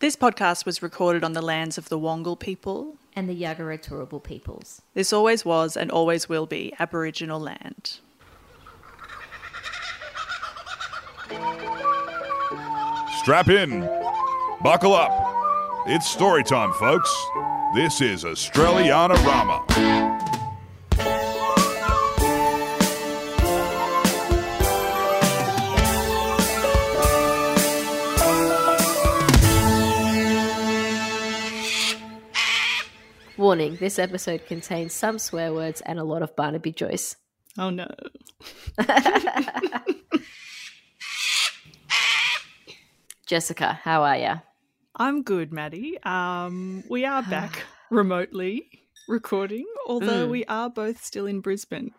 This podcast was recorded on the lands of the Wongal people. and the Yagara Turrbal peoples. This always was and always will be Aboriginal land. Strap in. Buckle up. It's story time, folks. This is Australiana Rama. Warning: This episode contains some swear words and a lot of Barnaby Joyce. Oh no. Jessica, how are ya? I'm good, Maddie. Um, we are back remotely recording, although Mm. we are both still in Brisbane.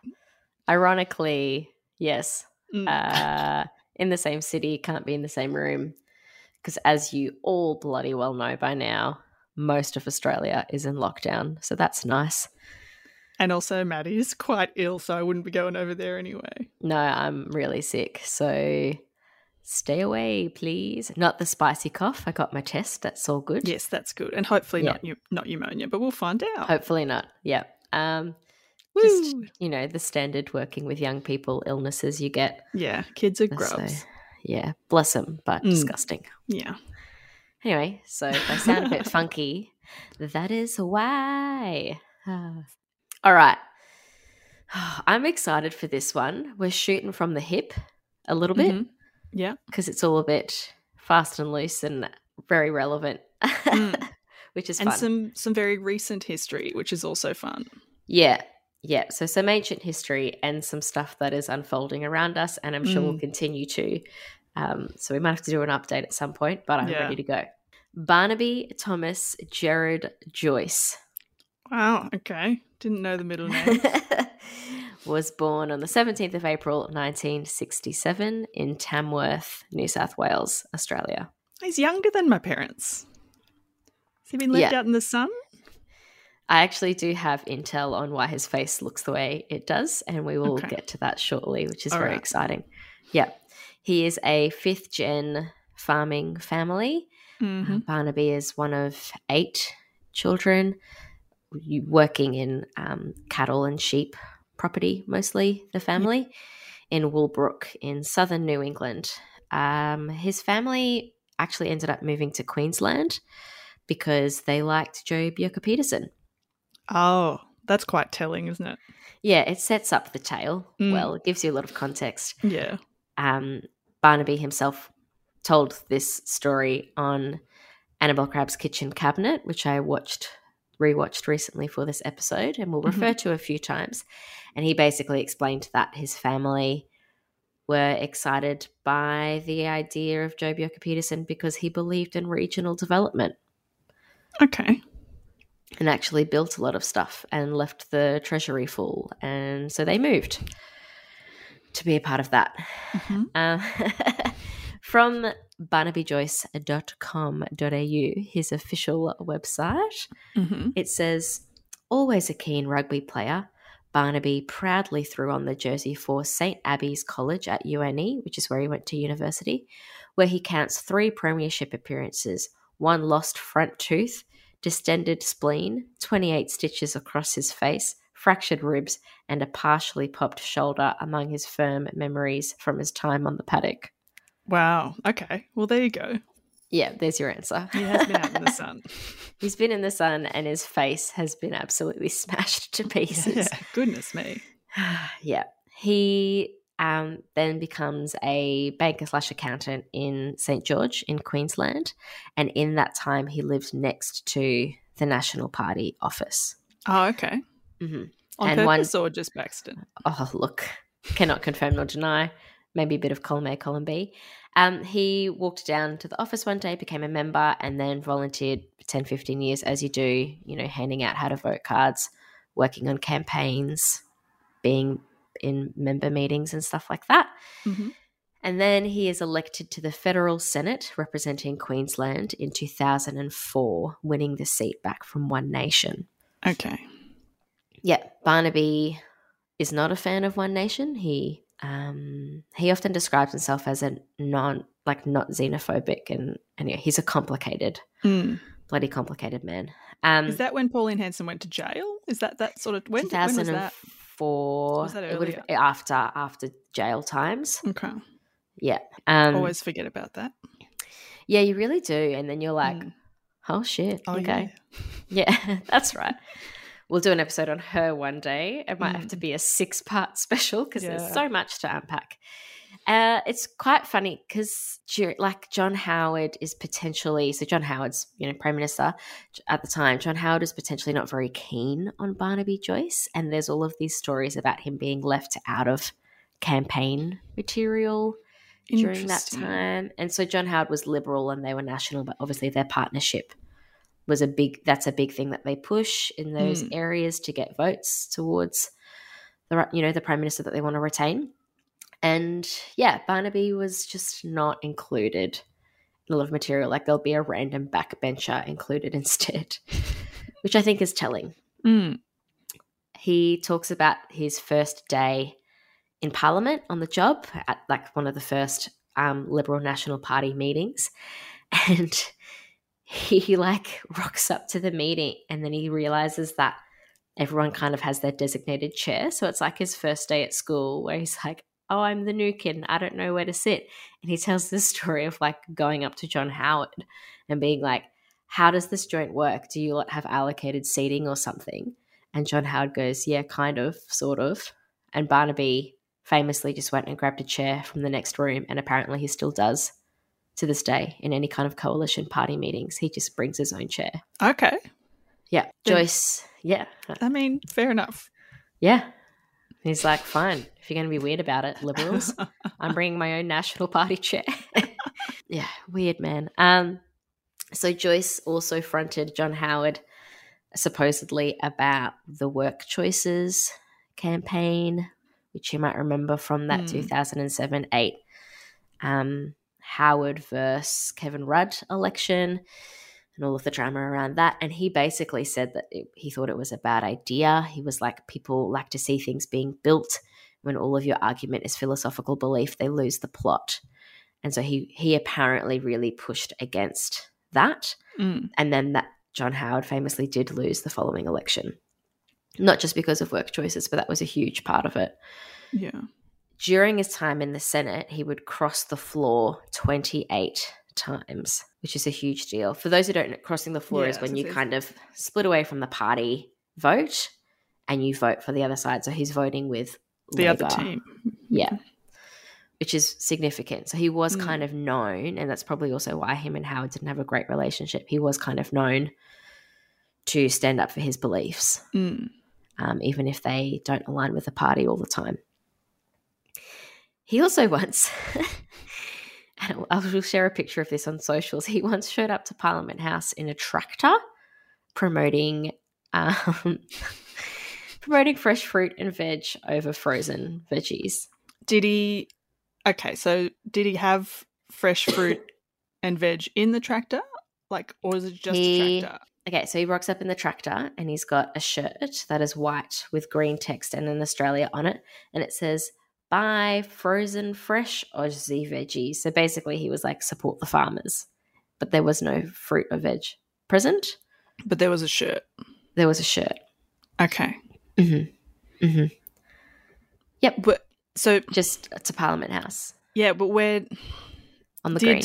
Ironically, yes. Mm. Uh, in the same city, can't be in the same room. Because as you all bloody well know by now, most of Australia is in lockdown. So that's nice. and also, Maddie is quite ill, so I wouldn't be going over there anyway. No, I'm really sick. So stay away, please. Not the spicy cough. I got my test. That's all good. Yes, that's good, and hopefully Yeah. not you, not pneumonia, but we'll find out. Hopefully not. Yeah. Um, just, you know, the standard working with young people illnesses you get. Yeah, kids are So, grubs. yeah, bless them, but Mm. disgusting. Yeah. Anyway, so if I sound a bit funky, that is why. All right. I'm excited for this one. We're shooting from the hip a little bit Mhm. Yeah. because it's all a bit fast and loose and very relevant, Mm. which is and fun. some some very recent history, which is also fun. Yeah. Yeah. So some ancient history and some stuff that is unfolding around us, and I'm sure we'll Mm. continue to. Um, so we might have to do an update at some point, but I'm Yeah. ready to go. Barnaby Thomas Jared Joyce Wow. Okay. Didn't know the middle name. was born on the 17th of April 1967 in Tamworth, New South Wales, Australia. He's younger than my parents. Has he been left Yeah. out in the sun? I actually do have intel on why his face looks the way it does, and we will Okay. get to that shortly, which is All very right. exciting. Yeah. He is a fifth gen farming family. Mm-hmm. Uh, Barnaby is one of eight children, working in um, cattle and sheep property, mostly the family, in Woolbrook in southern New England. Um, his family actually ended up moving to Queensland because they liked Joh Bjelke-Petersen. Oh, that's quite telling, isn't it? Yeah, it sets up the tale Mm. well. It gives you a lot of context. Yeah. Um, Barnaby himself told this story on Annabelle Crabb's Kitchen Cabinet, which I watched, rewatched recently for this episode, and will refer to a few times. And he basically explained that his family were excited by the idea of Joh Bjelke-Petersen because he believed in regional development Okay. and actually built a lot of stuff and left the treasury full. And so they moved to be a part of that. Mhm. Uh, from barnabyjoyce.com.au, his official website, Mm-hmm. it says, always a keen rugby player. Barnaby proudly threw on the jersey for St. Abby's College at UNE, which is where he went to university, where he counts three premiership appearances, one lost front tooth, distended spleen, 28 stitches across his face, fractured ribs, and a partially popped shoulder among his firm memories from his time on the paddock. Wow. Okay. Well, there you go. Yeah, there's your answer. He has been out in the sun. He's been in the sun and his face has been absolutely smashed to pieces. yeah. Goodness me. yeah. He um, then becomes a banker slash accountant in St. George in Queensland. And in that time, he lived next to the National Party office. Oh, okay. Hmm On And one- purpose or just Baxton? Oh, look, cannot confirm nor deny. Maybe a bit of column A, column B. Um, he walked down to the office one day, became a member, and then volunteered for 10, 15 years, as you do, you know, handing out how to vote cards, working on campaigns, being in member meetings and stuff like that. Mhm. And then he is elected to the federal Senate representing Queensland in 2004, winning the seat back from One Nation. Okay. Yeah, Barnaby is not a fan of One Nation. He Um, he often describes himself as a non, like not xenophobic, and and yeah, he's a complicated, Mm. bloody complicated man. Um, Is that when Pauline Hanson went to jail? Is that that sort of when? When was that? 2004? Was that it would have after after jail times. Okay. Yeah. Um, Always forget about that. yeah, you really do, and then you're like, Mm. oh shit, Oh, okay. Yeah, that's right. We'll do an episode on her one day. It might have to be a six part special because Yeah. there's so much to unpack. Uh, it's quite funny because like John Howard is potentially so John Howard's you know prime minister at the time. John Howard is potentially not very keen on Barnaby Joyce, and there's all of these stories about him being left out of campaign material during that time. And so John Howard was liberal and they were national, but obviously their partnership was a big that's a big thing that they push in those Mm. areas to get votes towards the you know the prime minister that they want to retain. And yeah, Barnaby was just not included in a lot of material. Like there'll be a random backbencher included instead, which I think is telling Mm. he talks about his first day in Parliament on the job at like one of the first um, Liberal National Party meetings, and he like rocks up to the meeting, and then he realizes that everyone kind of has their designated chair, so it's like his first day at school where he's like. Oh, I'm the new kid. I don't know where to sit. And he tells this story of like going up to John Howard and being like, How does this joint work? Do you have allocated seating or something? And John Howard goes, Yeah, kind of, sort of. And Barnaby famously just went and grabbed a chair from the next room. And apparently he still does to this day in any kind of coalition party meetings. He just brings his own chair. Okay. Yeah. Then- Joyce, yeah. I mean, fair enough. Yeah. He's like, Fine. If you're going to be weird about it, liberals, I'm bringing my own National Party chair. yeah, weird man. Um, so Joyce also fronted John Howard supposedly about the work choices campaign, which you might remember from that Hmm. 2007 8 um, Howard versus Kevin Rudd election and all of the drama around that. And he basically said that it, he thought it was a bad idea. He was like, people like to see things being built. When all of your argument is philosophical belief, they lose the plot. And so he he apparently really pushed against that. Mm. And then that John Howard famously did lose the following election. Not just because of work choices, but that was a huge part of it. Yeah. During his time in the Senate, he would cross the floor 28 times, which is a huge deal. For those who don't know, crossing the floor Yeah, is when you kind of split away from the party vote and you vote for the other side. So he's voting with The other team. Yeah. Which is significant. So he was Mm. kind of known, and that's probably also why him and Howard didn't have a great relationship. He was kind of known to stand up for his beliefs, Mm. um, even if they don't align with the party all the time. He also once, and I will share a picture of this on socials, he once showed up to Parliament House in a tractor promoting. Um, promoting fresh fruit and veg over frozen veggies. Did he? Okay, so did he have fresh fruit and veg in the tractor? Like, or is it just He- a tractor? Okay, so he rocks up in the tractor and he's got a shirt that is white with green text and an Australia on it. And it says, buy frozen fresh Aussie veggies. So basically, he was like, support the farmers. But there was no fruit or veg present. But there was a shirt. There was a shirt. Okay. Mm-hmm. Mm-hmm. Yep. But so Just to Parliament House yeah, but where on the did green.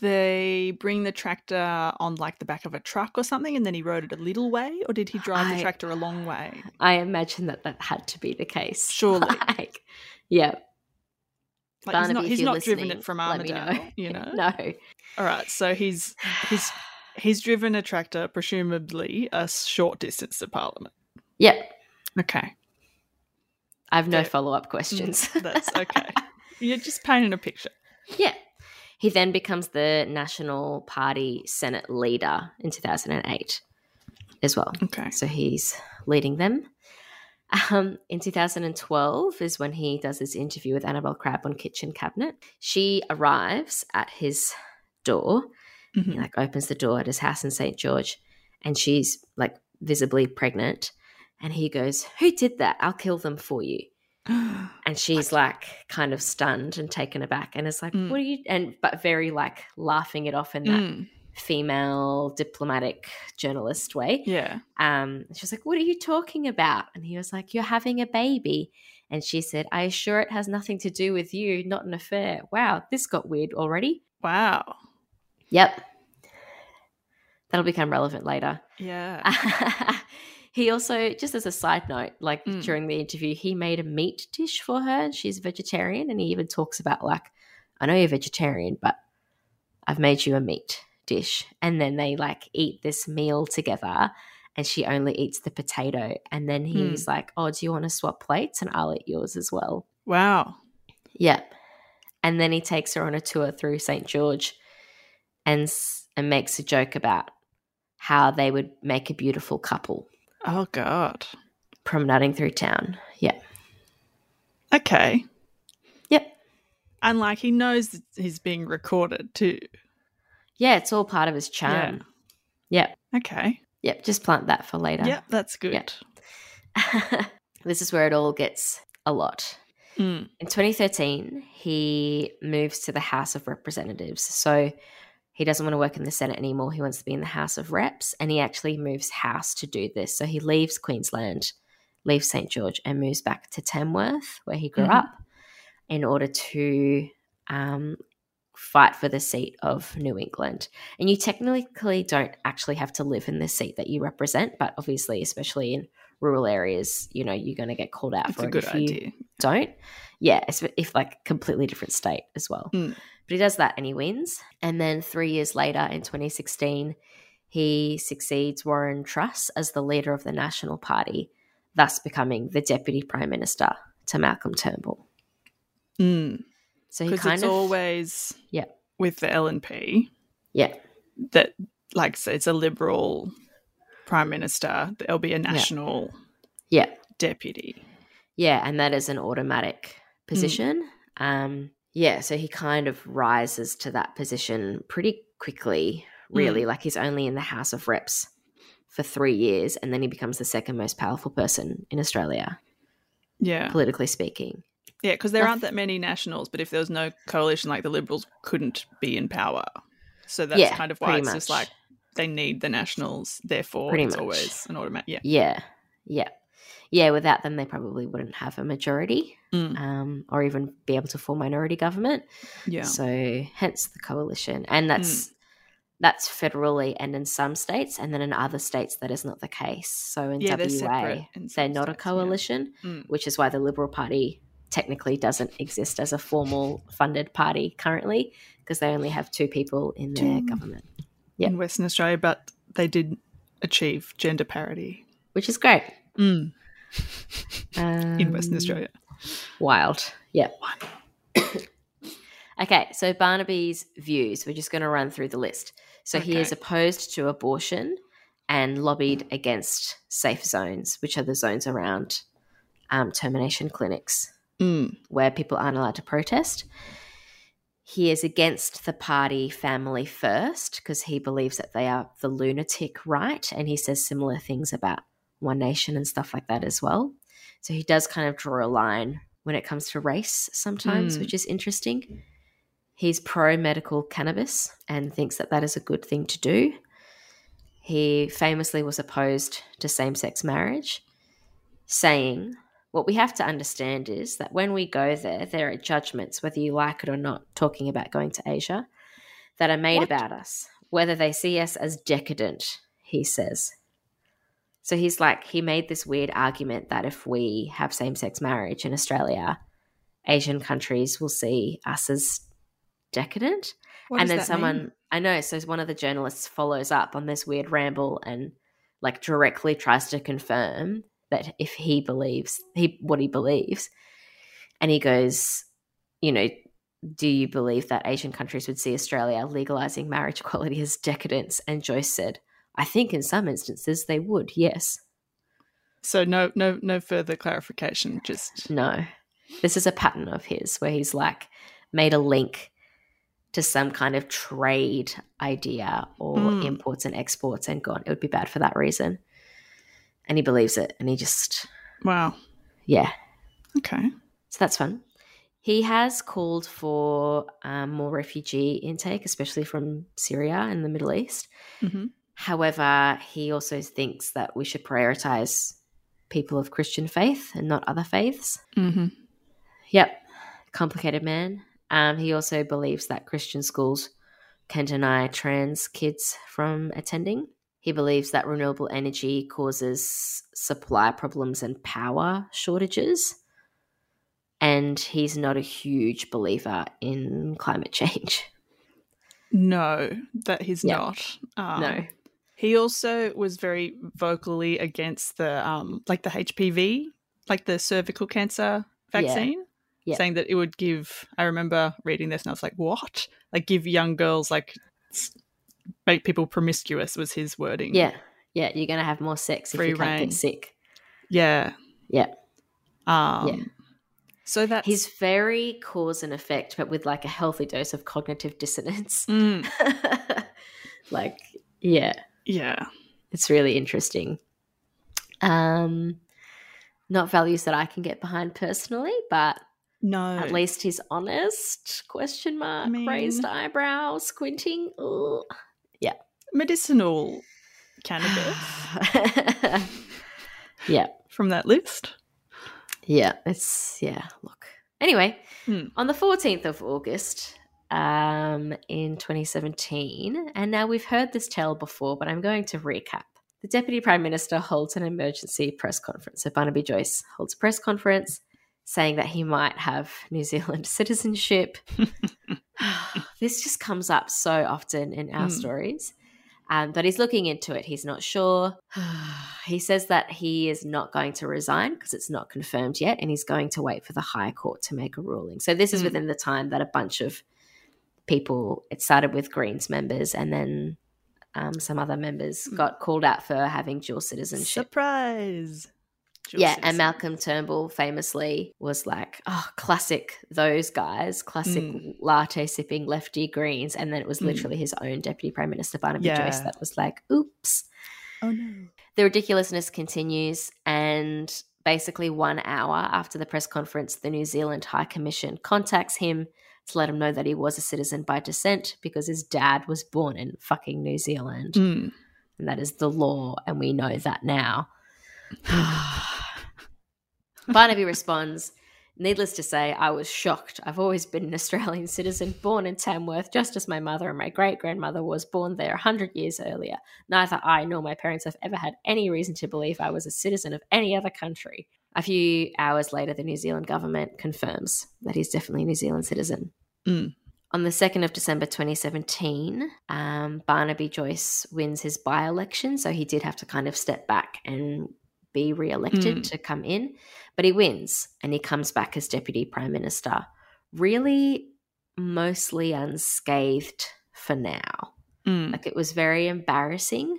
They bring the tractor on like the back of a truck or something, and then he rode it a little way, or did he drive I- the tractor a long way? I imagine that that had to be the case. Surely. Like, yeah. Like Barnaby, he's not, he's not driven it from Armidale, know. you know. no. All right, so he's he's he's driven a tractor, presumably a short distance to Parliament. Yep. Okay, I have no There- follow up questions. that's okay. You're just painting a picture. yeah. He then becomes the National Party Senate leader in 2008 as well. Okay. So he's leading them. Um, in 2012 is when he does his interview with Annabelle Crabb on Kitchen Cabinet. She arrives at his door He Mhm. like opens the door at his house in St. George and she's like visibly pregnant. And he goes, Who did that? I'll kill them for you. And she's like kind of stunned and taken aback and it's like, Mm. What are you and but very like laughing it off in that Mm, female diplomatic journalist way. yeah. Um, she was like, What are you talking about? And he was like, You're having a baby. And she said, I assure it has nothing to do with you, not an affair. Wow, this got weird already. Wow. Yep. That'll become relevant later. Yeah. he also, just as a side note, like Mm. during the interview, he made a meat dish for her. and She's vegetarian. And he even talks about, like, I know you're vegetarian, but I've made you a meat dish. And then they like eat this meal together. And she only eats the potato. And then he's like, Oh, do you want to swap plates? And I'll eat yours as well. wow. Yep. And then he takes her on a tour through St. George and, and makes a joke about how they would make a beautiful couple Oh God. promenading through town. Yeah. Okay. Yep. And like he knows he's being recorded too. Yeah, it's all part of his charm. Yep. Okay. Yep. Just plant that for later. Yep, that's good. Yeah. this is where it all gets a lot. Mm. In 2013, he moves to the House of Representatives. So he doesn't want to work in the Senate anymore. He wants to be in the House of Reps, and he actually moves house to do this. So he leaves Queensland, leaves St. George, and moves back to Tamworth, where he grew Mhm. up, in order to um, fight for the seat of New England. And you technically don't actually have to live in the seat that you represent, but obviously, especially in rural areas, you know, you're going to get called out That's for a it good if you don't. Yeah, if like completely different state as well. Mm. But he does that and he wins. And then three years later, in 2016, he succeeds Warren Truss as the leader of the National Party, thus becoming the deputy prime minister to Malcolm Turnbull. Mm. So he kind it's of always Yeah. with the LNP yeah that like so it's a liberal prime minister. There'll be a national yeah deputy. yeah, and that is an automatic position. Um, yeah, so he kind of rises to that position pretty quickly. Really, mm. like he's only in the House of Reps for three years, and then he becomes the second most powerful person in Australia, Yeah. politically speaking. Yeah, because there aren't that many nationals, but if there was no coalition, like the Liberals couldn't be in power. So that's Yeah, kind of why it's just like they need the nationals, therefore Pretty it's much. always an automatic. Yeah. Yeah, yeah, yeah. Without them, they probably wouldn't have a majority, Mm. um, or even be able to form minority government. Yeah. So hence the coalition. And that's that's federally and in some states, and then in other states that is not the case. So in Yeah, they're WA, separate in they're not a states, yeah. coalition, Mm. which is why the Liberal Party technically doesn't exist as a formal funded party currently, because they only have two people in their Two. government. Yeah. In Western Australia, but they did achieve gender parity Which is great. in Western Um, Australia. Wild. Yeah. okay, so Barnaby's views. We're just going to run through the list. So he is opposed to abortion and lobbied against safe zones, which are the zones around um, termination clinics Mm. where people aren't allowed to protest. He is against the party Family First because he believes that they are the lunatic right. And he says similar things about One Nation and stuff like that as well. So he does kind of draw a line when it comes to race sometimes, Mm. which is interesting. He's pro medical cannabis and thinks that that is a good thing to do. He famously was opposed to same sex marriage, saying, What we have to understand is that when we go there, there are judgments, whether you like it or not, talking about going to Asia, that are made What? about us, whether they see us as decadent, he says. So he's like, he made this weird argument that if we have same sex marriage in Australia, Asian countries will see us as decadent What and then someone mean? I know, so one of the journalists follows up on this weird ramble and like directly tries to confirm that if he believes he what he believes, and he goes, you know, do you believe that Asian countries would see Australia legalizing marriage equality as decadence? And Joyce said, I think in some instances they would, yes. So no, no, no further clarification. Just No. This is a pattern of his where he's like made a link to some kind of trade idea or Mm. imports and exports and gone, it would be bad for that reason. And he believes it and he just, wow. yeah. Okay. So that's fun. He has called for um, more refugee intake, especially from Syria and the Middle East. hmm However, he also thinks that we should prioritize people of Christian faith and not other faiths. hmm Yep, complicated man. Um, he also believes that Christian schools can deny trans kids from attending. He believes that renewable energy causes supply problems and power shortages. And he's not a huge believer in climate change. No, that he's Yeah. not. Um, no. He also was very vocally against the um like the HPV, like the cervical cancer vaccine. Yeah. Saying that it would give I remember reading this and I was like, What? Like give young girls like make people promiscuous was his wording. Yeah. Yeah. You're going to have more sex if Free you can't get sick. Yeah. Yeah. Um Yeah. so that's He's very cause and effect, but with like a healthy dose of cognitive dissonance. Mm, like, yeah. Yeah. It's really interesting. Um, not values that I can get behind personally, but No. at least he's honest. Question mark, mean- raised eyebrow, squinting. Ugh. medicinal cannabis yeah, from that list. yeah. It's yeah. Look. Anyway, Hmm. on the fourteenth of August, um, in 2017, and now we've heard this tale before, but I'm going to recap. The Deputy Prime Minister holds an emergency press conference. So Barnaby Joyce holds a press conference saying that he might have New Zealand citizenship. this just comes up so often in our Mm. stories. Um, but he's looking into it. He's not sure. he says that he is not going to resign because it's not confirmed yet, and he's going to wait for the High Court to make a ruling. So this is Mm. within the time that a bunch of people. It started with Greens members, and then um, some other members Mm. got called out for having dual citizenship. Surprise. Dual yeah, and Malcolm Turnbull famously was like, "Oh, classic those guys, classic Mm. latte sipping lefty Greens," and then it was Mm. literally his own Deputy Prime Minister Barnaby Yeah. Joyce that was like, "Oops." Oh no. The ridiculousness continues, and basically one hour after the press conference, the New Zealand High Commission contacts him to let him know that he was a citizen by descent because his dad was born in fucking New Zealand, Mm. and that is the law, and we know that now. Barnaby responds, Needless to say, I was shocked. I've always been an Australian citizen, born in Tamworth, just as my mother and my great grandmother was born there a hundred years earlier. Neither I nor my parents have ever had any reason to believe I was a citizen of any other country. A few hours later, the New Zealand government confirms that he's definitely a New Zealand citizen. Mm. On the 2nd of December 2017, um, Barnaby Joyce wins his by election. So he did have to kind of step back and be re elected Mm. to come in. But he wins and he comes back as Deputy Prime Minister, really mostly unscathed for now. Mm. Like it was very embarrassing.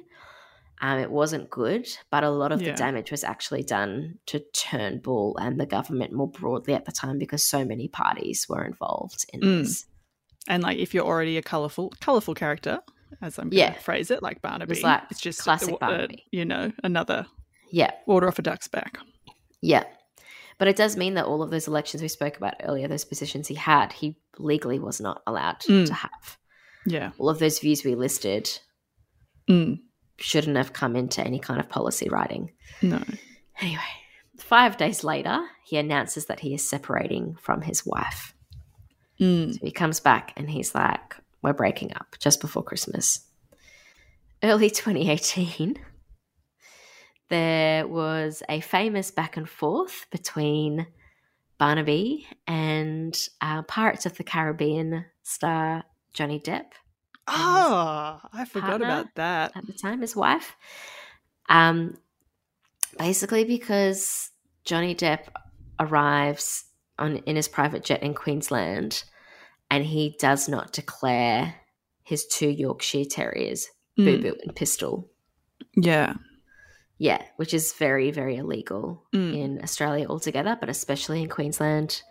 Um, it wasn't good, but a lot of Yeah. the damage was actually done to Turnbull and the government more broadly at the time because so many parties were involved in Mm. this. And like, if you're already a colorful, colorful character, as I'm going to Yeah. phrase it, like Barnaby, like it's just classic uh, Barnaby. you know, another Yeah, water off a duck's back. yeah. But it does mean that all of those elections we spoke about earlier, those positions he had, he legally was not allowed Mm. to have. Yeah. All of those views we listed Mm. Shouldn't have come into any kind of policy writing. No. Anyway, five days later, he announces that he is separating from his wife. Mm. So he comes back and he's like, We're breaking up just before Christmas. Early 2018, there was a famous back and forth between Barnaby and uh, Pirates of the Caribbean star Johnny Depp Oh, I forgot about that. at the time, his wife. Um, basically because Johnny Depp arrives on in his private jet in Queensland, and he does not declare his two Yorkshire Terriers, Boo Mm. Boo and Pistol. Yeah. Yeah, which is very very illegal Mm. in Australia altogether, but especially in Queensland.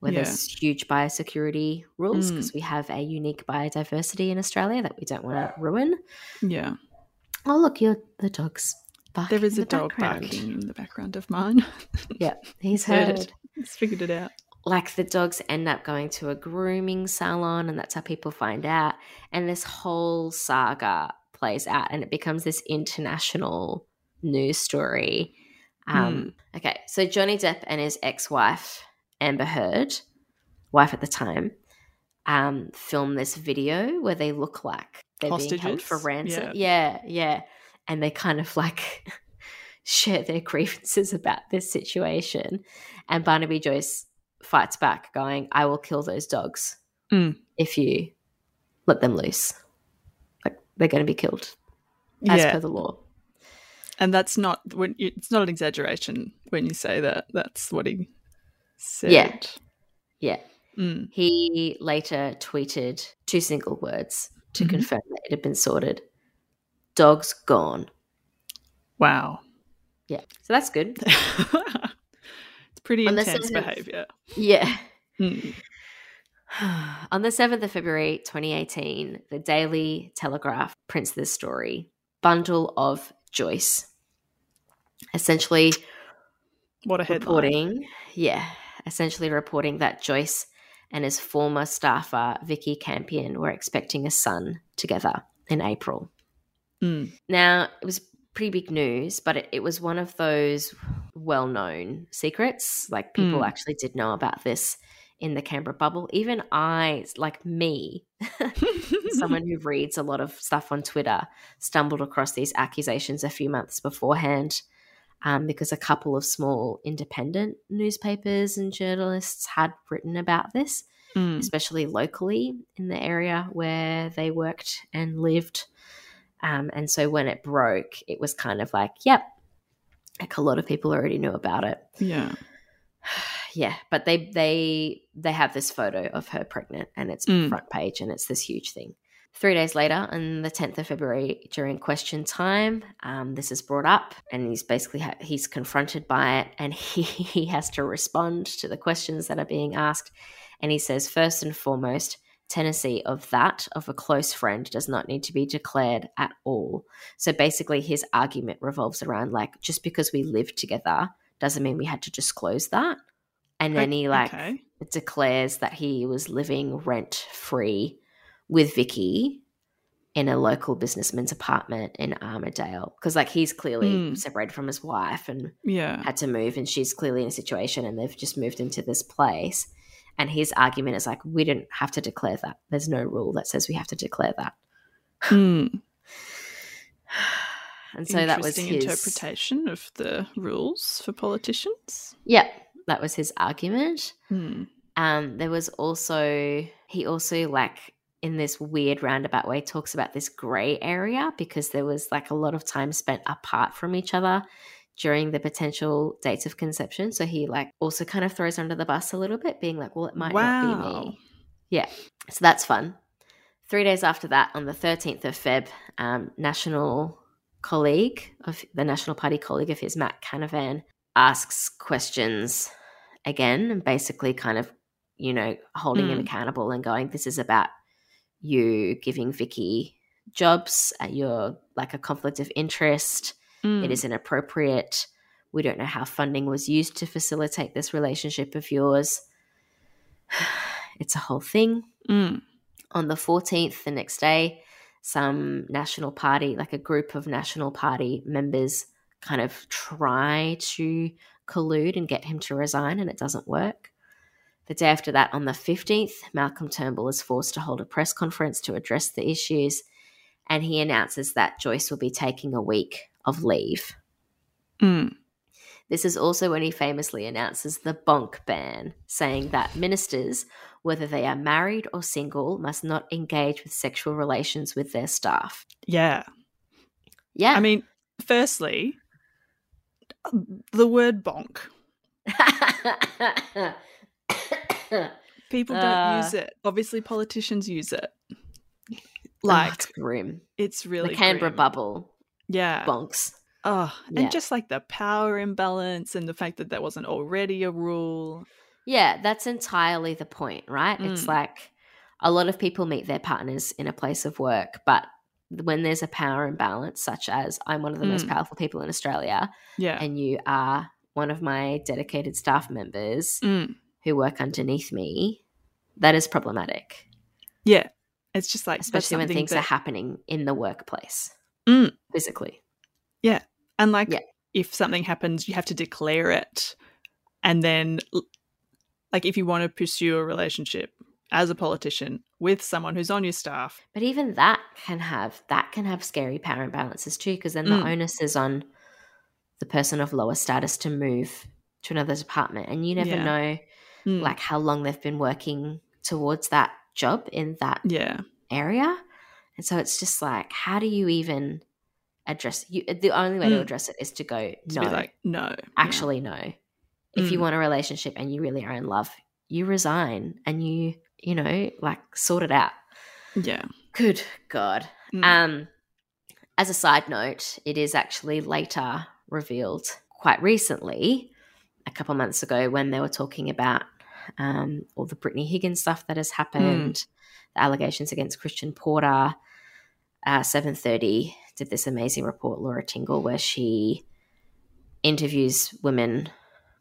Where Yeah. there's huge biosecurity rules Mm. because we have a unique biodiversity in Australia that we don't want to ruin. Yeah. Oh, look, you're the dogs. barking There is a the dog background. barking in the background of mine. Yeah, he's Heard heard. it. He's figured it out. Like the dogs end up going to a grooming salon, and that's how people find out. And this whole saga plays out, and it becomes this international news story. Um, Okay, so Johnny Depp and his ex-wife Amber Heard, wife at the time, um, filmed this video where they look like they're being held for Hostages? ransom. Yeah, yeah, and they kind of like share their grievances about this situation. And Barnaby Joyce fights back, going, "I will kill those dogs Mm. if you let them loose. Like they're going to be killed as yeah, per the law." and that's not when you, it's not an exaggeration when you say that. That's what he said. Yeah. Yeah. Mm. He later tweeted two single words to Mhm. confirm that it had been sorted. Dogs gone. Wow. Yeah. So that's good. it's pretty On intense behavior. Yeah. Mm. On the 7th of February 2018, the Daily Telegraph prints this story Bundle of Joyce. Essentially What a headline. reporting, yeah, essentially reporting that Joyce and his former staffer, Vikki Campion, were expecting a son together in April. Mm. Now, it was pretty big news, but it, it was one of those well known secrets. Like, people Mm. actually did know about this in the Canberra bubble. Even I, like me, someone who reads a lot of stuff on Twitter, stumbled across these accusations a few months beforehand. Um, because a couple of small independent newspapers and journalists had written about this Mm. especially locally in the area where they worked and lived. Um, and so when it broke, it was kind of like, yep, like a lot of people already knew about it. Yeah. yeah, but they they they have this photo of her pregnant, and it's Mm. front page, and it's this huge thing. Three days later, on the tenth of February, during question time, um, this is brought up, and he's basically ha- he's confronted by it, and he he has to respond to the questions that are being asked, and he says first and foremost. Tennessee of that of a close friend does not need to be declared at all. So basically, his argument revolves around like just because we live together doesn't mean we had to disclose that. And then he like Okay. declares that he was living rent free with Vikki in a local businessman's apartment in Armidale because like he's clearly Mm. separated from his wife and Yeah. had to move and she's clearly in a situation and they've just moved into this place and his argument is like we didn't have to declare that there's no rule that says we have to declare that Mm. and so that was his interpretation of the rules for politicians. yeah that was his argument Mm. Um, there was also he also like in this weird roundabout way talks about this gray area because there was like a lot of time spent apart from each other during the potential dates of conception. So he like also kind of throws under the bus a little bit, being like, "Well, it might not be me." Yeah, so that's fun. Three days after that, on the thirteenth of Feb, um, national colleague of the National Party colleague of his, Matt Canavan, asks questions again and basically kind of, you know, holding him Mm. accountable and going, This is about you giving Vikki jobs, uh, you're like a conflict of interest, Mm. it is inappropriate. We don't know how funding was used to facilitate this relationship of yours. It's a whole thing Mm. on the 14th, the next day, some National Party, like a group of National Party members, kind of try to collude and get him to resign, and it doesn't work. The day after that, on the 15th, Malcolm Turnbull is forced to hold a press conference to address the issues, and he announces that Joyce will be taking a week of leave. Mm. This is also when he famously announces the bonk ban, saying that ministers, whether they are married or single, must not engage with sexual relations with their staff. Yeah. Yeah. I mean, firstly, the word bonk. People don't Uh, use it. Obviously, politicians use it. like Like, it's grim. it's really the Canberra grim. bubble Yeah. bonks. Oh, Yeah. and just like the power imbalance and the fact that there wasn't already a rule. Yeah, that's entirely the point, right? It's Mm. like a lot of people meet their partners in a place of work, but when there's a power imbalance, such as I'm one of the most Mm. powerful people in Australia, Yeah. and you are one of my dedicated staff members Mm. Who work underneath me, that is problematic, Yeah. It's just like especially when things are happening in the workplace Mm. physically. Yeah. And like, Yeah. if something happens, you have to declare it, and then, like, if you want to pursue a relationship as a politician with someone who's on your staff, But even that can have that can have scary power imbalances too, because then the Mm. onus is on the person of lower status to move to another department, and you never Yeah. know Mm. like how long they've been working towards that job in that yeah, area, and so it's just like, how do you even address you? The only way to Mm. address it is to go to no, be like, no, actually no. If you Mm. want a relationship and you really are in love, you resign and you you know like sort it out. yeah, Good God. Mm. Um, as a side note, it is actually later revealed quite recently, a couple months ago, when they were talking about um, all the Brittany Higgins stuff that has happened, the allegations against Christian Porter. Uh, Seven Thirty did this amazing report, Laura Tingle, where she interviews women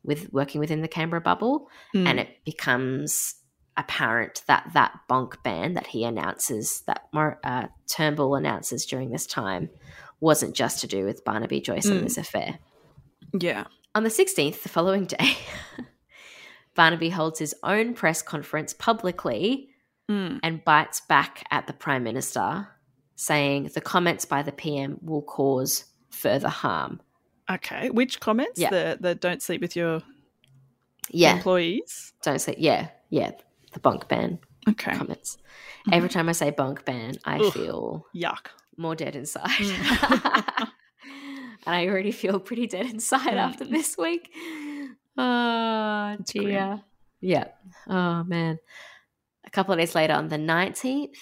with working within the Canberra bubble, Mm. and it becomes apparent that that bonk ban that he announces, that uh, Turnbull announces during this time, wasn't just to do with Barnaby Joyce and Mm. this affair. yeah, On the 16th, the following day, Barnaby holds his own press conference publicly Mm. and bites back at the Prime Minister, saying the comments by the PM will cause further harm. okay. Which comments? Yeah. The the don't sleep with your Yeah, employees. don't sleep. yeah, yeah, the bonk ban Okay, comments. Every time I say bonk ban, I Ugh. feel yuck. more dead inside. Mm. and I already feel pretty dead inside Mm. after this week. Oh, grim. dear. Yeah. Oh, man. A couple of days later, on the 19th,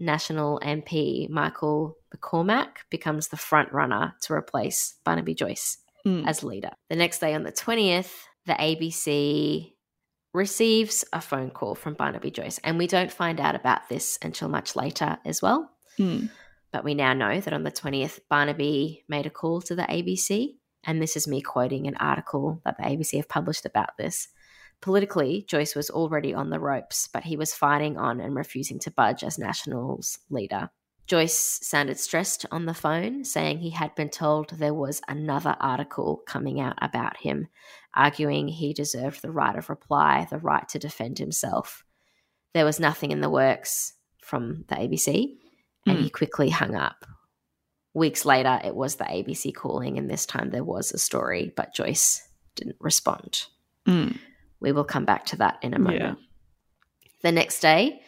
National MP Michael McCormack becomes the front runner to replace Barnaby Joyce Mm. as leader. The next day, on the 20th, the ABC receives a phone call from Barnaby Joyce, and we don't find out about this until much later as well. Mm. But we now know that on the 20th, Barnaby made a call to the ABC. And this is me quoting an article that the ABC have published about this. Politically, Joyce was already on the ropes, but he was fighting on and refusing to budge as Nationals leader. Joyce sounded stressed on the phone, saying he had been told there was another article coming out about him, arguing he deserved the right of reply, the right to defend himself. There was nothing in the works from the ABC, and Mm. he quickly hung up. Weeks later, it was the ABC calling, and this time there was a story, but Joyce didn't respond. Mm. We will come back to that in a Yeah. moment. The next day,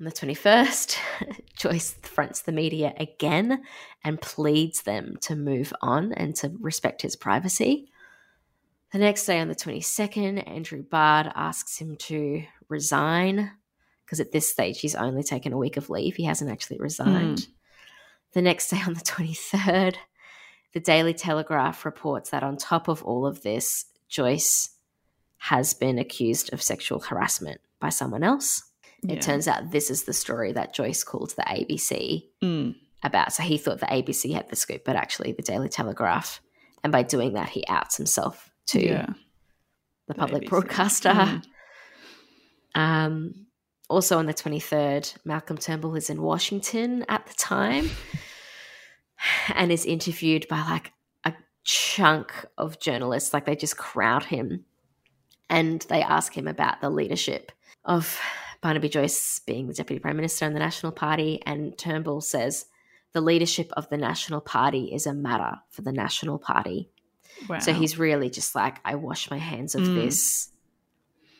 on the 21st, Joyce fronts the media again and pleads them to move on and to respect his privacy. The next day, on the 22nd, Andrew Broad asks him to resign because at this stage he's only taken a week of leave. He hasn't actually resigned. The next day, on the 23rd, the Daily Telegraph reports that on top of all of this, Joyce has been accused of sexual harassment by someone else. Yeah. It turns out this is the story that Joyce called the ABC Mm. about. So he thought the ABC had the scoop, but actually the Daily Telegraph. And by doing that, he outs himself to Yeah. the the public ABC. broadcaster. Mm. Um, also on the 23rd, Malcolm Turnbull is in Washington at the time and is interviewed by like a chunk of journalists. Like they just crowd him and they ask him about the leadership of Barnaby Joyce being the Deputy Prime Minister in the National Party. And Turnbull says, the leadership of the National Party is a matter for the National Party. Wow. So he's really just like, I wash my hands of Mm. this.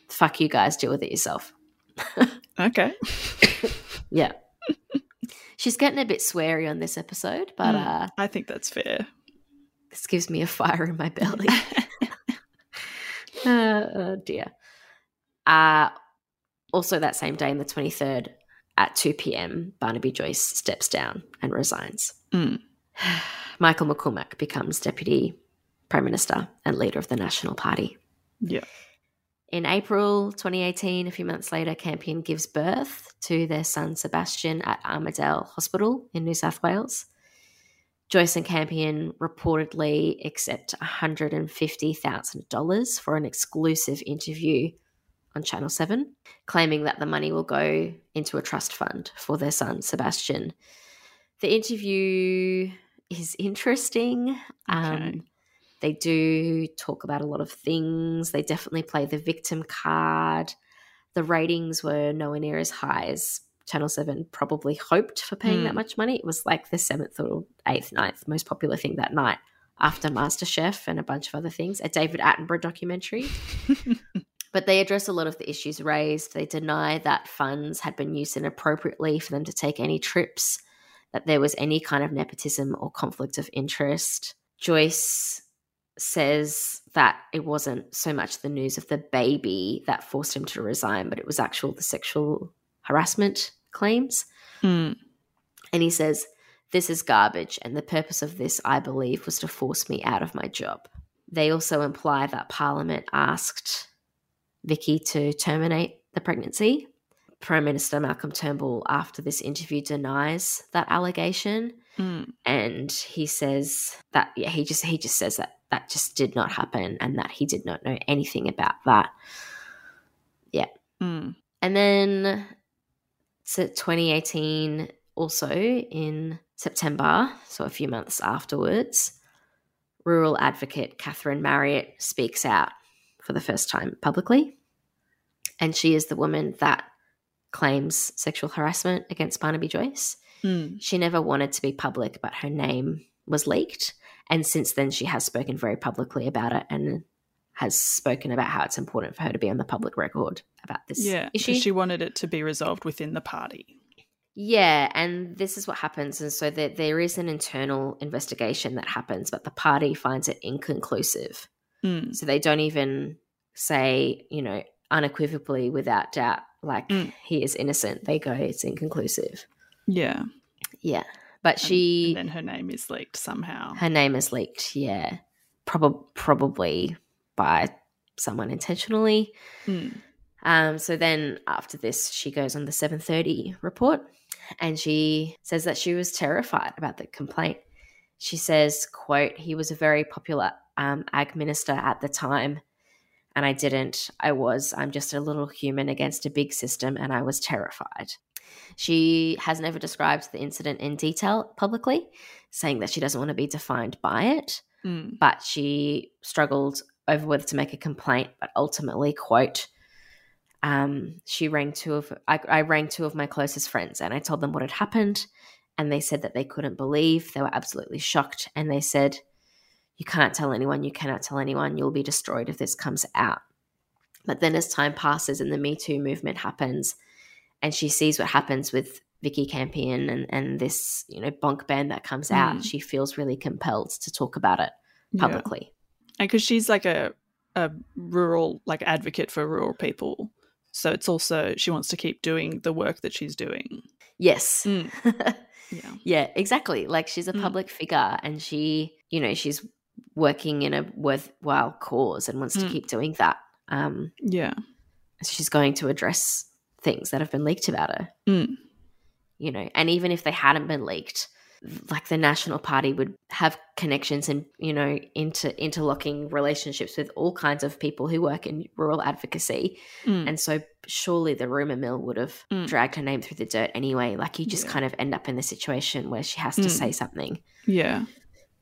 Fuck you guys, deal with it yourself. Okay. Yeah. She's getting a bit sweary on this episode, but Mm. uh, I think that's fair. this gives me a fire in my belly. uh, oh dear. Uh, also, that same day, on the 23rd, at 2 p.m., Barnaby Joyce steps down and resigns. Mm. Michael McCormack becomes Deputy Prime Minister and leader of the National Party. Yeah. In April 2018, a few months later, Campion gives birth to their son Sebastian at Armidale Hospital in New South Wales. Joyce and Campion reportedly accept $150,000 for an exclusive interview on Channel 7, claiming that the money will go into a trust fund for their son, Sebastian. The interview is interesting. Um, they do talk about a lot of things. They definitely play the victim card. The ratings were nowhere near as high as Channel 7 probably hoped for paying that Hmm. much money. It was like the seventh or eighth, ninth most popular thing that night after MasterChef and a bunch of other things, a David Attenborough documentary. but they address a lot of the issues raised. They deny that funds had been used inappropriately for them to take any trips, that there was any kind of nepotism or conflict of interest. Joyce says that it wasn't so much the news of the baby that forced him to resign, but it was actual the sexual harassment claims. Mm. And he says, This is garbage, and the purpose of this, I believe, was to force me out of my job. They also imply that Parliament asked Vikki to terminate the pregnancy. Prime Minister Malcolm Turnbull, after this interview, denies that allegation, Mm. and he says that yeah, he just he just says that that just did not happen, and that he did not know anything about that. Mm. And then to 2018, also in September, so a few months afterwards, rural advocate Catherine Marriott speaks out for the first time publicly. And she is the woman that claims sexual harassment against Barnaby Joyce. Mm. She never wanted to be public, but her name was leaked. And since then, she has spoken very publicly about it and has spoken about how it's important for her to be on the public record about this Yeah, issue. she wanted it to be resolved within the party. Yeah, and this is what happens. And so there, there is an internal investigation that happens, but the party finds it inconclusive. Mm. So they don't even say, you know, unequivocally, without doubt, like Mm. he is innocent. They go, it's inconclusive. Yeah, Yeah. But and- she, and then her name is leaked somehow. her name is leaked. Yeah. Prob- probably by someone intentionally. Mm. Um, so then after this, she goes on the 730 report and she says that she was terrified about the complaint. She says, quote, he was a very popular um, ag minister at the time. And I didn't. I was. I'm just a little human against a big system, and I was terrified. She has never described the incident in detail publicly, saying that she doesn't want to be defined by it Mm. but she struggled over whether to make a complaint. But ultimately, quote, um, she rang two of I, I rang two of my closest friends and I told them what had happened, and they said that they couldn't believe they were absolutely shocked, and they said, "You can't tell anyone. You cannot tell anyone. You'll be destroyed if this comes out." But then, as time passes and the Me Too movement happens, and she sees what happens with Vikki Campion and, and this, you know, bonk ban that comes out, Mm. she feels really compelled to talk about it Yeah. publicly. and because she's like a a rural like advocate for rural people, so it's also she wants to keep doing the work that she's doing. Yes. Mm. Yeah, yeah, exactly. Like she's a Mm. public figure and she, you know, she's working in a worthwhile cause and wants to Mm. keep doing that. Um, yeah, so she's going to address things that have been leaked about her, Mm. you know, and even if they hadn't been leaked, like the National Party would have connections and, you know, inter interlocking relationships with all kinds of people who work in rural advocacy. Mm. And so surely the rumor mill would have Mm. dragged her name through the dirt anyway. Like you just Yeah. kind of end up in the situation where she has to Mm. say something. yeah,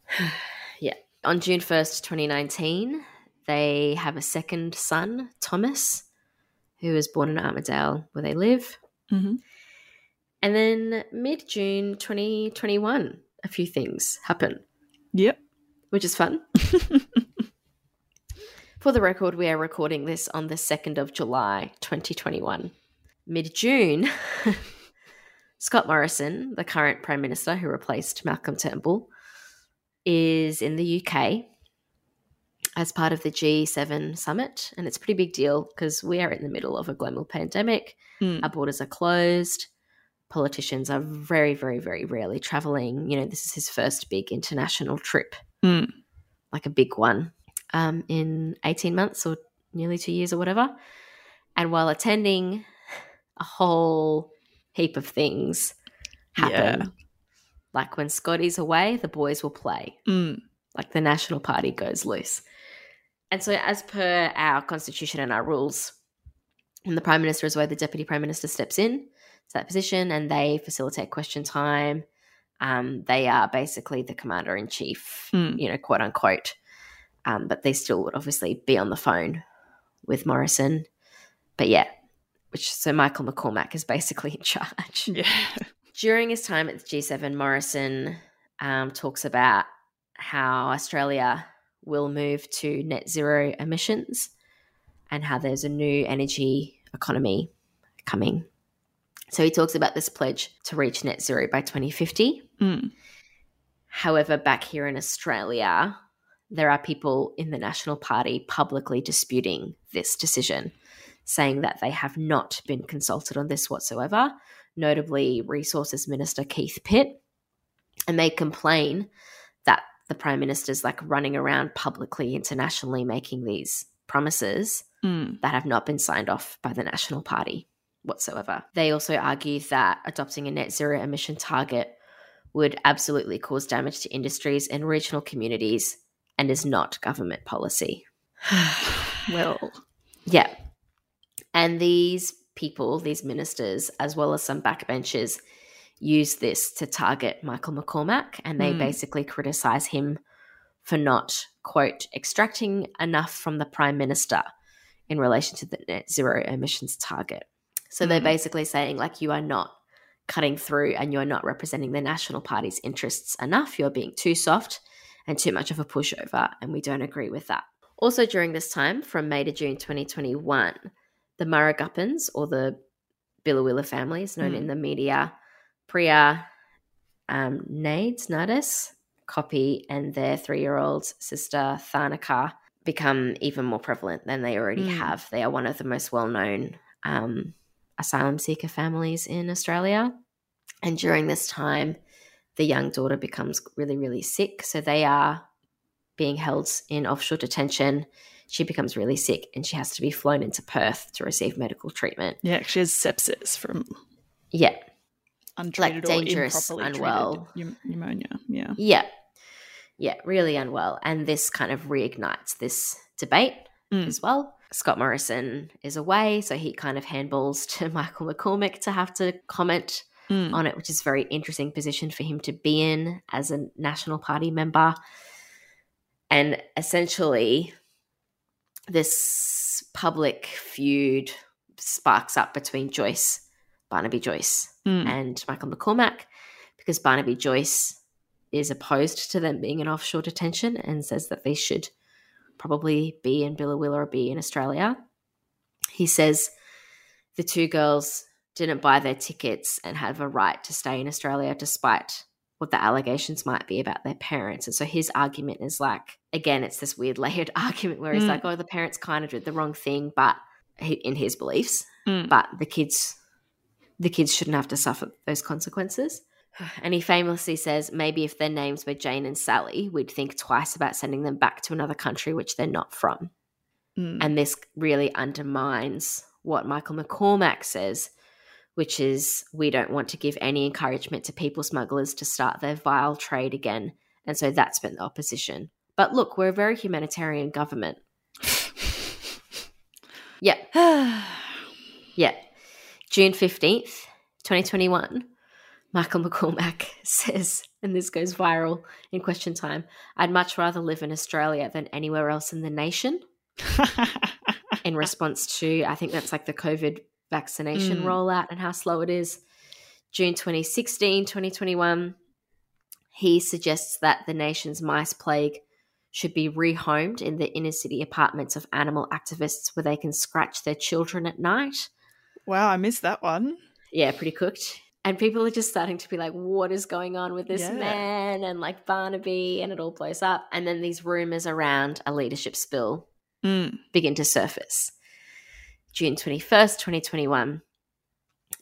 yeah. On June 1st, 2019, they have a second son, Thomas, who was born in Armidale, where they live. hmm And then mid June 2021, a few things happen, yep. which is fun. For the record, we are recording this on the 2nd of July, 2021. Mid June, Scott Morrison, the current Prime Minister who replaced Malcolm Turnbull, is in the UK as part of the G7 summit. And it's a pretty big deal because we are in the middle of a global pandemic. Mm. Our borders are closed. Politicians are very, very, very rarely traveling. You know, this is his first big international trip, Mm. like a big one, um, in 18 months or nearly two years or whatever. And while attending, a whole heap of things happen. Yeah. Like when Scotty's away, the boys will play. Mm. Like the National Party goes loose. And so, as per our constitution and our rules, when the Prime Minister is away, the Deputy Prime Minister steps in to that position and they facilitate question time. Um, they are basically the commander in chief, Mm. you know, quote unquote. Um, but they still would obviously be on the phone with Morrison. But yeah, which so Michael McCormack is basically in charge. Yeah. During his time at the G7, Morrison um, talks about how Australia will move to net zero emissions and how there's a new energy economy coming. So he talks about this pledge to reach net zero by 2050. Mm. However, back here in Australia, there are people in the National Party publicly disputing this decision, saying that they have not been consulted on this whatsoever, notably Resources Minister Keith Pitt. And they complain the Prime Minister's like running around publicly, internationally, making these promises Mm. that have not been signed off by the National Party whatsoever. They also argue that adopting a net zero emission target would absolutely cause damage to industries and regional communities and is not government policy. Well, Yeah. And these people, these ministers, as well as some backbenchers, use this to target Michael McCormack and they Hmm. basically criticize him for not, quote, extracting enough from the Prime Minister in relation to the net zero emissions target. So they're Hmm. basically saying, like, you are not cutting through and you're not representing the National Party's interests enough. You're being too soft and too much of a pushover, and we don't agree with that. Also, during this time, from May to June 2021, the Murugappans, or the Biloela family is known Mm. in the media, Priya, um, Nades, Nadis, Copy, and their three year old sister, Tharnicaa, become even more prevalent than they already Mm. have. They are one of the most well known um, asylum seeker families in Australia. And during this time, the young daughter becomes really, really sick. So they are being held in offshore detention. She becomes really sick and she has to be flown into Perth to receive medical treatment. yeah, she has sepsis from Yeah, untreated dangerous, or improperly unwell. treated pneumonia. Yeah. yeah, yeah, really unwell. And this kind of reignites this debate Mm. as well. Scott Morrison is away, so he kind of handballs to Michael McCormack to have to comment Mm. on it, which is a very interesting position for him to be in as a National Party member. And essentially, this public feud sparks up between Joyce, Barnaby Joyce, Mm. and Michael McCormack because Barnaby Joyce is opposed to them being in offshore detention and says that they should probably be in Biloela or be in Australia. He says the two girls didn't buy their tickets and have a right to stay in Australia despite what the allegations might be about their parents. And so his argument is like, again, it's this weird layered argument where he's Mm. like, oh, the parents kind of did the wrong thing, but he, in his beliefs, Mm. but the kids the kids shouldn't have to suffer those consequences. And he famously says, maybe if their names were Jane and Sally, we'd think twice about sending them back to another country which they're not from. Mm. And this really undermines what Michael McCormack says, which is we don't want to give any encouragement to people smugglers to start their vile trade again. And so that's been the opposition. But look, we're a very humanitarian government. Yeah. Yeah. June 15th, 2021, Michael McCormack says, and this goes viral in question time I'd much rather live in Australia than anywhere else in the nation. In response to, I think that's like the COVID vaccination Mm. rollout and how slow it is. June 2016, 2021, he suggests that the nation's mice plague should be rehomed in the inner city apartments of animal activists where they can scratch their children at night. Wow, I missed that one. Yeah, pretty cooked. And people are just starting to be like, what is going on with this Yeah. man? And like Barnaby, and it all blows up. And then these rumors around a leadership spill Mm. begin to surface. June 21st, 2021,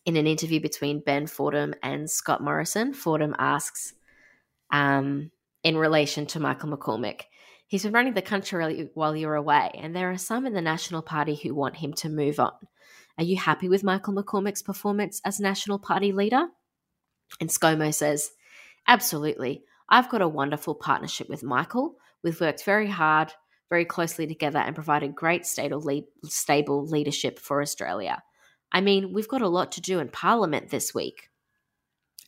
in an interview between Ben Fordham and Scott Morrison, Fordham asks, um, in relation to Michael McCormack, He's been running the country while you're away, and there are some in the National Party who want him to move on. Are you happy with Michael McCormack's performance as National Party leader? And ScoMo says, Absolutely. I've got a wonderful partnership with Michael. We've worked very hard, very closely together, and provided great stable, stable leadership for Australia. I mean, we've got a lot to do in Parliament this week.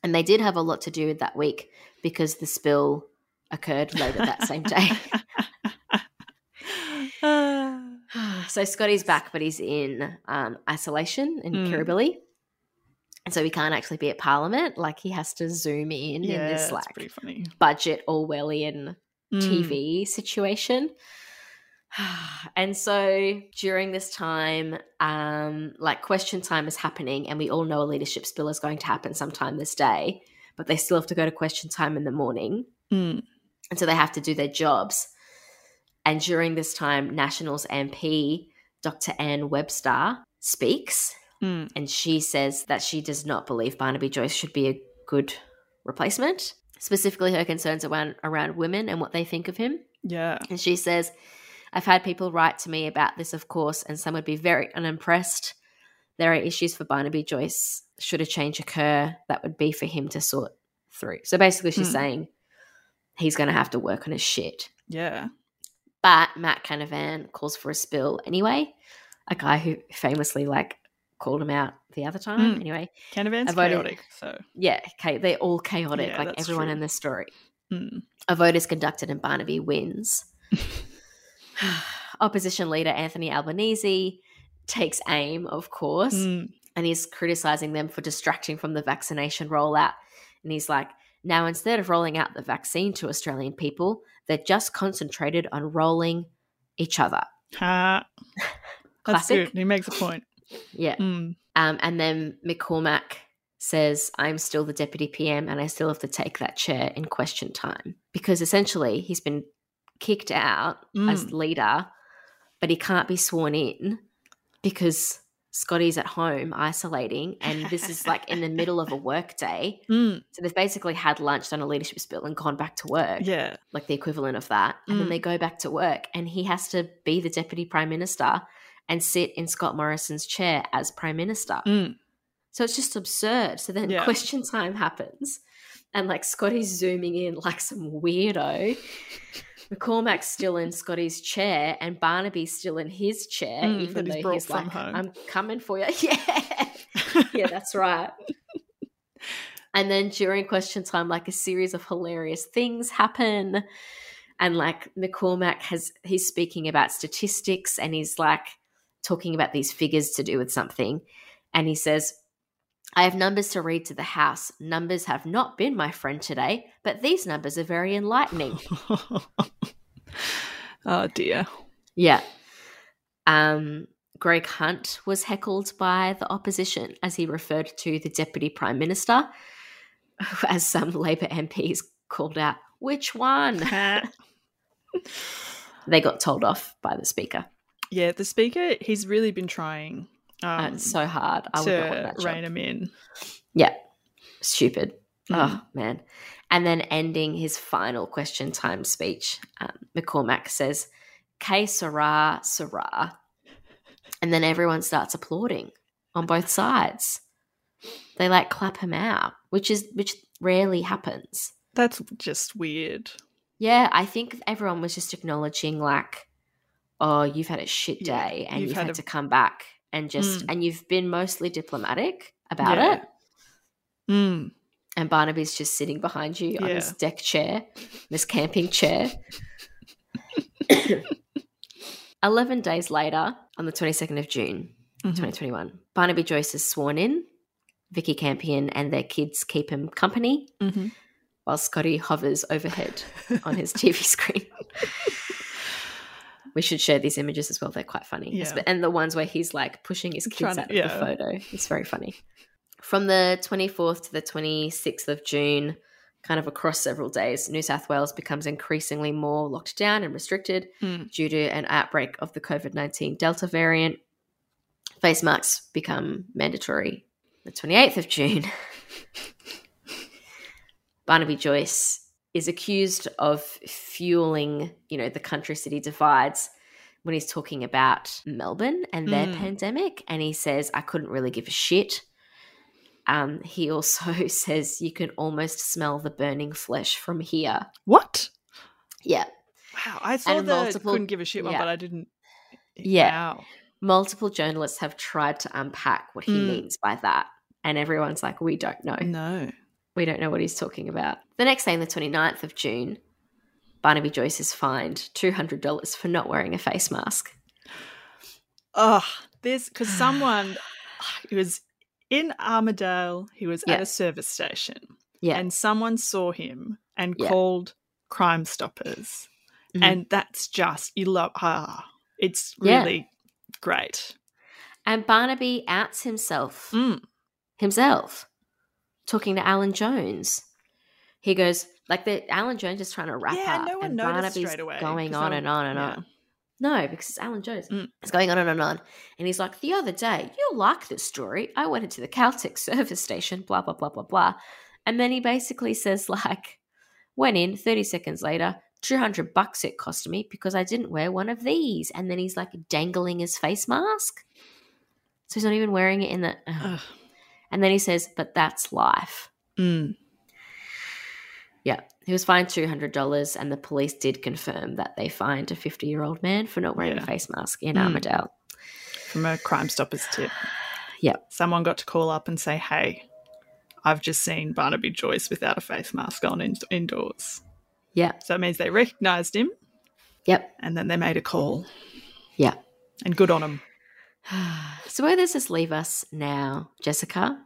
And they did have a lot to do that week because the spill occurred later that same day. so Scotty's back, but he's in um, isolation in mm. Kirribilli. And so he can't actually be at Parliament. Like he has to zoom in yeah, in this like budget Orwellian mm. TV situation. and so during this time, um, like question time is happening, and we all know a leadership spill is going to happen sometime this day, but they still have to go to question time in the morning. Mm. And so they have to do their jobs. And during this time, Nationals MP Dr. Anne Webster speaks, mm. and she says that she does not believe Barnaby Joyce should be a good replacement. Specifically, her concerns around around women and what they think of him. Yeah, and she says, "I've had people write to me about this, of course, and some would be very unimpressed. There are issues for Barnaby Joyce. Should a change occur, that would be for him to sort through." So basically, she's mm. saying he's going to have to work on his shit. Yeah. But Matt Canavan calls for a spill anyway. A guy who famously like called him out the other time. Mm. Anyway, Canavan's vote chaotic. So yeah, okay, they're all chaotic, yeah, like everyone true. in this story. Mm. A vote is conducted and Barnaby wins. Opposition leader Anthony Albanese takes aim, of course, mm. and he's criticizing them for distracting from the vaccination rollout. And he's like, now, instead of rolling out the vaccine to Australian people, they're just concentrated on rolling each other. Ha. That's good. He makes a point. Yeah. Mm. Um, and then McCormack says, I'm still the deputy PM and I still have to take that chair in question time. Because essentially, he's been kicked out mm. as leader, but he can't be sworn in because Scotty's at home isolating, and this is like in the middle of a work day. Mm. So they've basically had lunch, done a leadership spill, and gone back to work. Yeah. Like the equivalent of that. And mm. then they go back to work, and he has to be the deputy prime minister and sit in Scott Morrison's chair as prime minister. Mm. So it's just absurd. So then yeah. question time happens, and like Scotty's zooming in like some weirdo. McCormack's still in Scotty's chair and Barnaby's still in his chair, mm, even though he's, he's like, home. I'm coming for you. Yeah. yeah, that's right. and then during question time, like a series of hilarious things happen. And like McCormack has, he's speaking about statistics and he's like talking about these figures to do with something. And he says, I have numbers to read to the House. Numbers have not been my friend today, but these numbers are very enlightening. oh dear. Yeah. Um, Greg Hunt was heckled by the opposition as he referred to the Deputy Prime Minister, as some Labor MPs called out, which one? they got told off by the Speaker. Yeah, the Speaker, he's really been trying um, it's so hard. I would not want that rein him in. Yeah, stupid. Mm. Oh man. And then ending his final question time speech, um, McCormack says, "Que sera, sera," and then everyone starts applauding on both sides. They like clap him out, which is which rarely happens. That's just weird. Yeah, I think everyone was just acknowledging like, "Oh, you've had a shit day, yeah, and you've, you've had, had a- to come back." And just mm. and you've been mostly diplomatic about yeah. it. Mm. And Barnaby's just sitting behind you yeah. on his deck chair, this camping chair. 11 days later, on the 22nd of June, mm-hmm. 2021, Barnaby Joyce is sworn in. Vikki Campion and their kids keep him company mm-hmm. while Scotty hovers overhead on his TV screen. We should share these images as well. They're quite funny. Yeah. And the ones where he's like pushing his kids out of yeah. the photo. It's very funny. From the 24th to the 26th of June, kind of across several days, New South Wales becomes increasingly more locked down and restricted mm. due to an outbreak of the COVID 19 Delta variant. Face masks become mandatory. The 28th of June, Barnaby Joyce is accused of fueling, you know, the country city divides when he's talking about Melbourne and their Mm. pandemic. And he says, I couldn't really give a shit. Um, he also says, you can almost smell the burning flesh from here. What? Yeah. Wow. I saw And the multiple- couldn't give a shit one, yeah. but I didn't. Yeah. Wow. Multiple journalists have tried to unpack what he Mm. means by that. And everyone's like, we don't know. No. We don't know what he's talking about. The next day, on the 29th of June, Barnaby Joyce is fined $200 for not wearing a face mask. Oh, this because someone he was in Armidale. He was Yeah. at a service station, Yeah. and someone saw him and Yeah. called Crime Stoppers, Mhm. and that's just you love. Ah, it's Yeah. really great. And Barnaby outs himself, Mm. himself, talking to Alan Jones. He goes, like, the Alan Jones is trying to wrap yeah, up. no one and noticed Barnaby's straight away. going on I- and on and yeah. on. No, because it's Alan Jones. Mm. It's going on and on and on. And he's like, the other day, you'll like this story. I went into the Caltex service station, blah, blah, blah, blah, blah. And then he basically says, like, went in 30 seconds later, 200 bucks it cost me because I didn't wear one of these. And then he's like dangling his face mask. So he's not even wearing it in the. And then he says, but that's life. Mm. Yeah. He was fined $200, and the police did confirm that they fined a 50 year old man for not wearing Yeah. a face mask in Mm. Armidale. From a Crime Stoppers tip. Yep. Someone got to call up and say, "Hey, I've just seen Barnaby Joyce without a face mask on in- indoors." Yeah. So it means they recognised him, Yep. and then they made a call. Yeah. And good on them. So where does this leave us now, Jessica?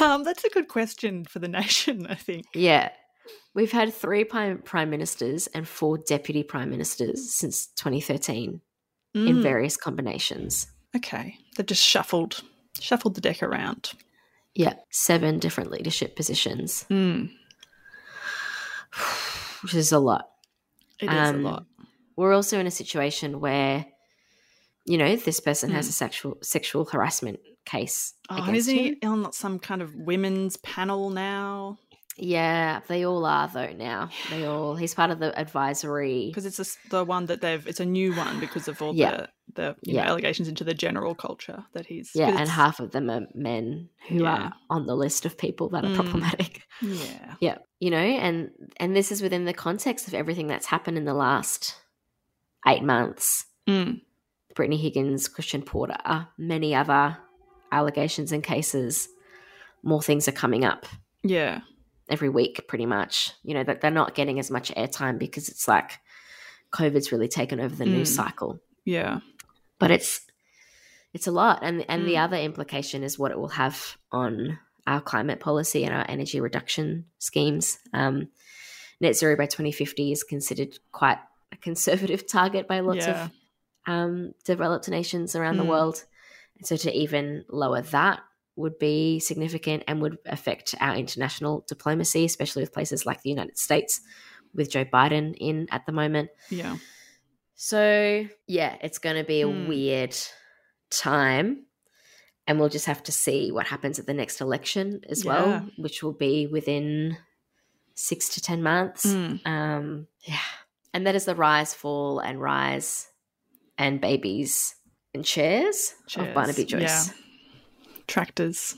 Um, that's a good question for the nation, I think. Yeah. We've had three prime, prime ministers and four deputy prime ministers since 2013 in Mm, various combinations. okay, they've just shuffled shuffled the deck around. Yeah. Seven different leadership positions, Mm, which is a lot. it is Um, a lot. We're also in a situation where, you know, this person has a sexual sexual harassment case. Oh, and isn't he on some kind of women's panel now? Yeah, they all are though now. They all. He's part of the advisory. Because it's a the one that they've. It's a new one because of all Yeah. the the you know, allegations into the general culture that he's. yeah, and half of them are men who Yeah. are on the list of people that are Mm. problematic. Yeah. Yeah, you know, and and this is within the context of everything that's happened in the last eight months. Mm, Brittany Higgins, Christian Porter, many other allegations and cases. More things are coming up yeah. every week, pretty much. You know that they're not getting as much airtime because it's like COVID's really taken over the news Mm. cycle. Yeah. but it's it's a lot and and the Mm. other implication is what it will have on our climate policy and our energy reduction schemes um, net zero by 2050 is considered quite a conservative target by lots Yeah. of um, developed nations around the Mm. world and so to even lower that would be significant and would affect our international diplomacy especially with places like the united states with joe biden in at the moment Yeah. so, yeah, it's going to be a Hmm. weird time. And we'll just have to see what happens at the next election as Yeah. well, which will be within six to 10 months. Mm. Um, yeah. And that is the rise, fall, and rise and babies and chairs, of Barnaby Joyce. yeah. Tractors.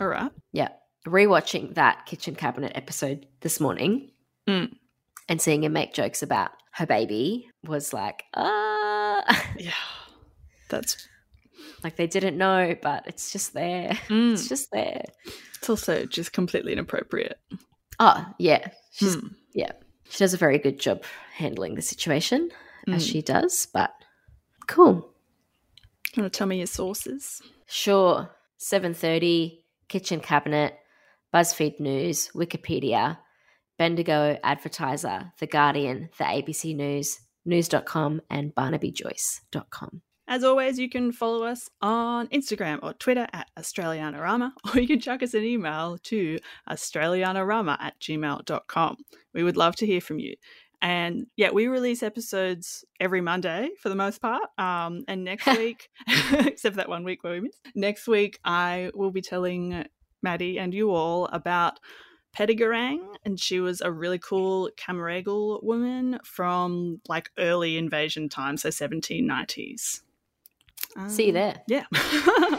All right. Yeah. Rewatching that kitchen cabinet episode this morning Mm. and seeing him make jokes about her baby was like, ah. Yeah. That's. like they didn't know, but it's just there. Mm. It's just there. It's also just completely inappropriate. Oh, yeah. She's, Mm. Yeah. She does a very good job handling the situation as Mm. she does, but cool. You want to tell me your sources? Sure. 7:30 kitchen cabinet, BuzzFeed News, Wikipedia, Bendigo Advertiser, The Guardian, The ABC News, news.com and barnabyjoyce.com. As always, you can follow us on Instagram or Twitter at Australianarama, or you can chuck us an email to australianarama at gmail.com. We would love to hear from you. And yeah, we release episodes every Monday for the most part. Um, and next week, except for that one week where we missed, next week I will be telling Maddie and you all about Patyegarang, and she was a really cool Cammeraygal woman from like early invasion times, so 1790s. See you Um, there. Yeah.